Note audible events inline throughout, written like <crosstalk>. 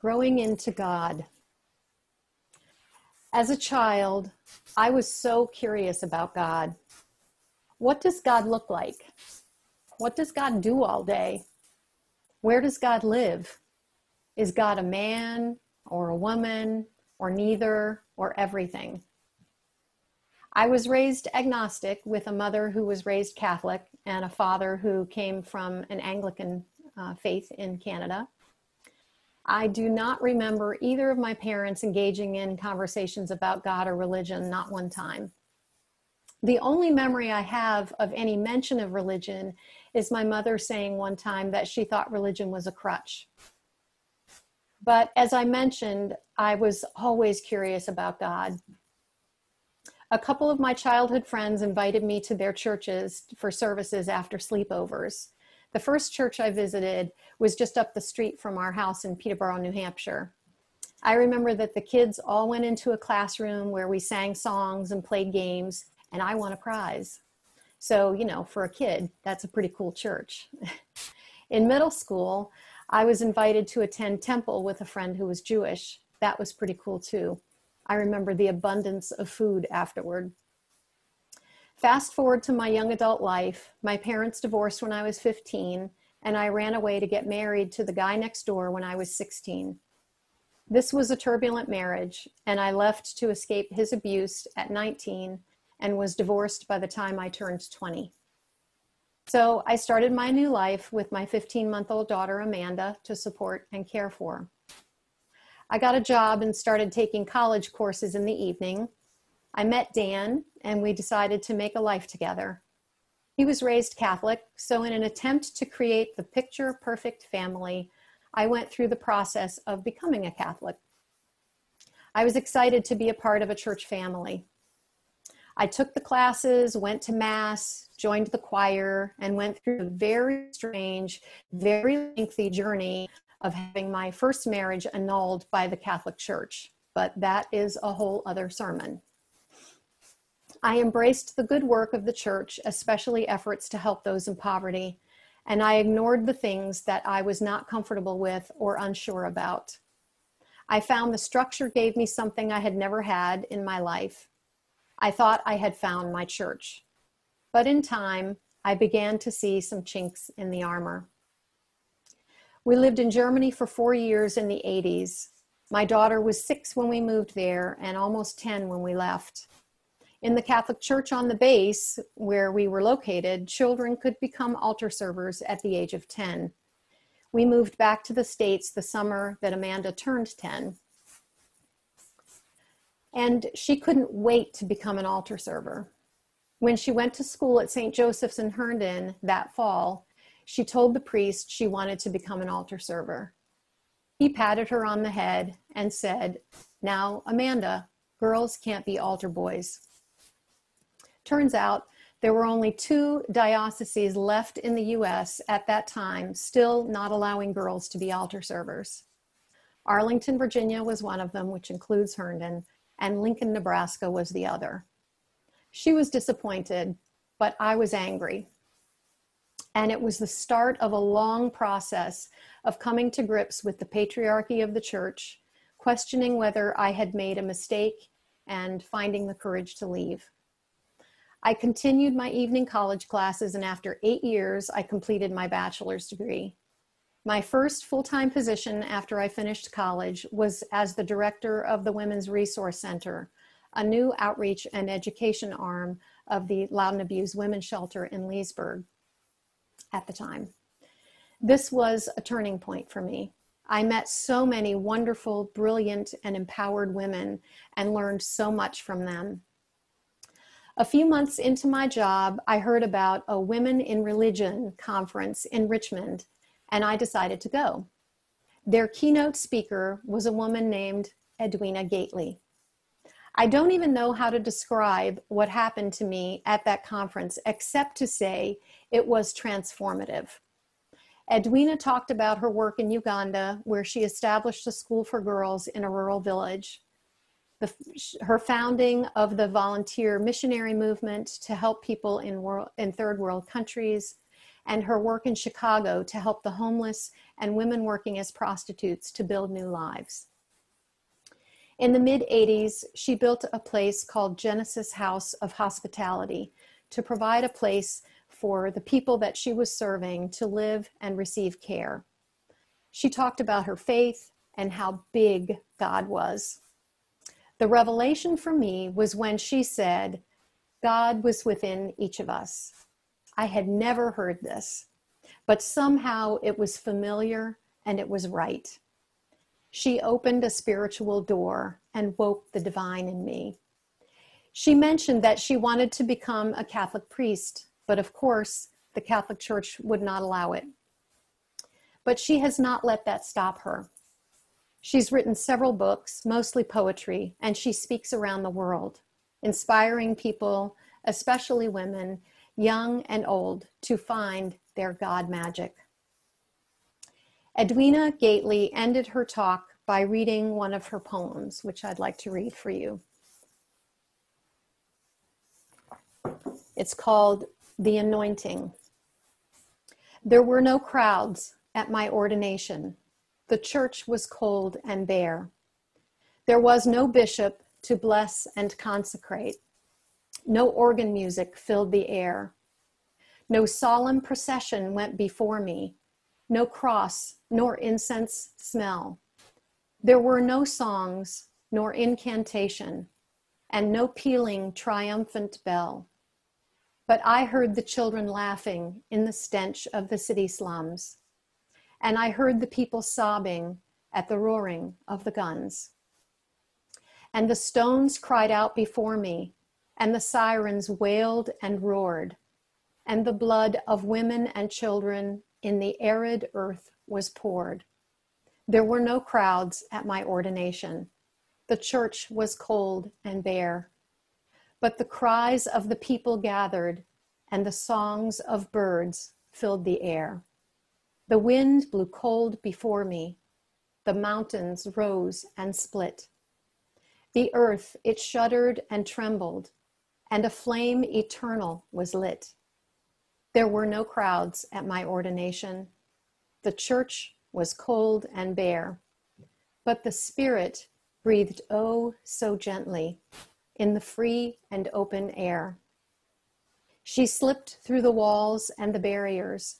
Growing into God. As a child, I was so curious about God. What does God look like? What does God do all day? Where does God live? Is God a man or a woman or neither or everything? I was raised agnostic with a mother who was raised Catholic and a father who came from an Anglican uh, faith in Canada. I do not remember either of my parents engaging in conversations about God or religion, not one time. The only memory I have of any mention of religion is my mother saying one time that she thought religion was a crutch. But as I mentioned, I was always curious about God. A couple of my childhood friends invited me to their churches for services after sleepovers. The first church I visited was just up the street from our house in Peterborough, New Hampshire. I remember that the kids all went into a classroom where we sang songs and played games, and I won a prize. So, you know, for a kid, that's a pretty cool church. <laughs> in middle school, I was invited to attend temple with a friend who was Jewish. That was pretty cool too. I remember the abundance of food afterward. Fast forward to my young adult life, my parents divorced when I was 15, and I ran away to get married to the guy next door when I was 16. This was a turbulent marriage, and I left to escape his abuse at 19 and was divorced by the time I turned 20. So I started my new life with my 15 month old daughter, Amanda, to support and care for. I got a job and started taking college courses in the evening I met Dan and we decided to make a life together. He was raised Catholic, so in an attempt to create the picture perfect family, I went through the process of becoming a Catholic. I was excited to be a part of a church family. I took the classes, went to Mass, joined the choir, and went through a very strange, very lengthy journey of having my first marriage annulled by the Catholic Church. But that is a whole other sermon. I embraced the good work of the church, especially efforts to help those in poverty, and I ignored the things that I was not comfortable with or unsure about. I found the structure gave me something I had never had in my life. I thought I had found my church. But in time, I began to see some chinks in the armor. We lived in Germany for four years in the 80s. My daughter was six when we moved there and almost 10 when we left. In the Catholic Church on the base where we were located, children could become altar servers at the age of 10. We moved back to the States the summer that Amanda turned 10. And she couldn't wait to become an altar server. When she went to school at St. Joseph's in Herndon that fall, she told the priest she wanted to become an altar server. He patted her on the head and said, Now, Amanda, girls can't be altar boys. Turns out there were only two dioceses left in the US at that time, still not allowing girls to be altar servers. Arlington, Virginia was one of them, which includes Herndon, and Lincoln, Nebraska was the other. She was disappointed, but I was angry. And it was the start of a long process of coming to grips with the patriarchy of the church, questioning whether I had made a mistake, and finding the courage to leave. I continued my evening college classes, and after eight years, I completed my bachelor's degree. My first full time position after I finished college was as the director of the Women's Resource Center, a new outreach and education arm of the Loudoun Abuse Women's Shelter in Leesburg at the time. This was a turning point for me. I met so many wonderful, brilliant, and empowered women and learned so much from them. A few months into my job, I heard about a Women in Religion conference in Richmond, and I decided to go. Their keynote speaker was a woman named Edwina Gateley. I don't even know how to describe what happened to me at that conference, except to say it was transformative. Edwina talked about her work in Uganda, where she established a school for girls in a rural village the, her founding of the volunteer missionary movement to help people in, world, in third world countries, and her work in Chicago to help the homeless and women working as prostitutes to build new lives. In the mid 80s, she built a place called Genesis House of Hospitality to provide a place for the people that she was serving to live and receive care. She talked about her faith and how big God was. The revelation for me was when she said, God was within each of us. I had never heard this, but somehow it was familiar and it was right. She opened a spiritual door and woke the divine in me. She mentioned that she wanted to become a Catholic priest, but of course, the Catholic Church would not allow it. But she has not let that stop her. She's written several books, mostly poetry, and she speaks around the world, inspiring people, especially women, young and old, to find their God magic. Edwina Gateley ended her talk by reading one of her poems, which I'd like to read for you. It's called The Anointing. There were no crowds at my ordination. The church was cold and bare. There was no bishop to bless and consecrate. No organ music filled the air. No solemn procession went before me. No cross nor incense smell. There were no songs nor incantation, and no pealing triumphant bell. But I heard the children laughing in the stench of the city slums and I heard the people sobbing at the roaring of the guns. And the stones cried out before me, and the sirens wailed and roared, and the blood of women and children in the arid earth was poured. There were no crowds at my ordination. The church was cold and bare. But the cries of the people gathered, and the songs of birds filled the air. The wind blew cold before me. The mountains rose and split. The earth, it shuddered and trembled, and a flame eternal was lit. There were no crowds at my ordination. The church was cold and bare, but the Spirit breathed oh so gently in the free and open air. She slipped through the walls and the barriers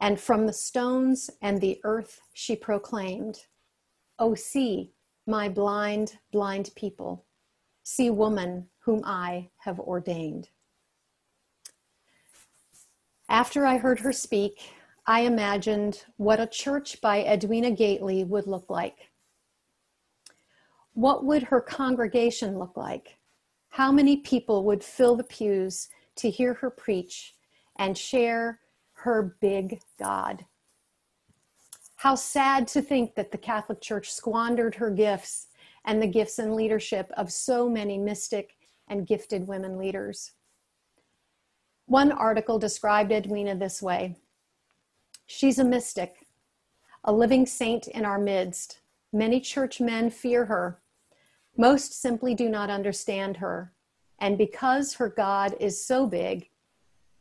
and from the stones and the earth she proclaimed, O see, my blind, blind people, see woman whom I have ordained. After I heard her speak, I imagined what a church by Edwina Gateley would look like. What would her congregation look like? How many people would fill the pews to hear her preach and share her big God. How sad to think that the Catholic Church squandered her gifts and the gifts and leadership of so many mystic and gifted women leaders. One article described Edwina this way She's a mystic, a living saint in our midst. Many church men fear her. Most simply do not understand her. And because her God is so big,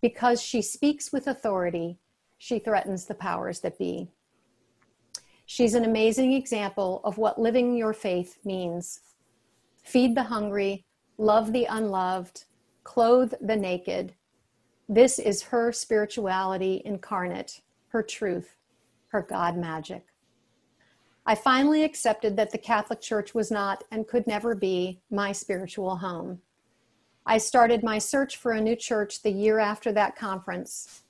because she speaks with authority, she threatens the powers that be. She's an amazing example of what living your faith means. Feed the hungry, love the unloved, clothe the naked. This is her spirituality incarnate, her truth, her God magic. I finally accepted that the Catholic Church was not and could never be my spiritual home. I started my search for a new church the year after that conference,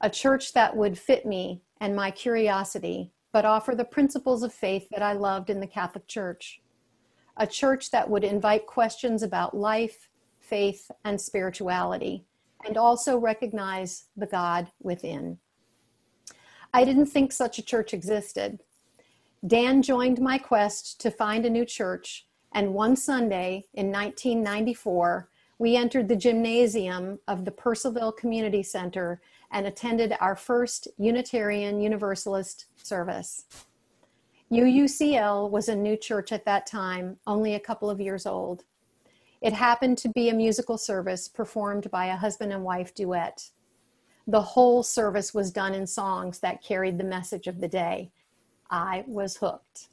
a church that would fit me and my curiosity, but offer the principles of faith that I loved in the Catholic Church. A church that would invite questions about life, faith, and spirituality, and also recognize the God within. I didn't think such a church existed. Dan joined my quest to find a new church, and one Sunday in 1994, we entered the gymnasium of the Purcellville Community Center and attended our first Unitarian Universalist service. UUCL was a new church at that time, only a couple of years old. It happened to be a musical service performed by a husband and wife duet. the whole service was done in songs that carried the message of the day. I was hooked.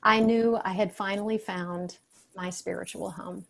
I knew I had finally found my spiritual home.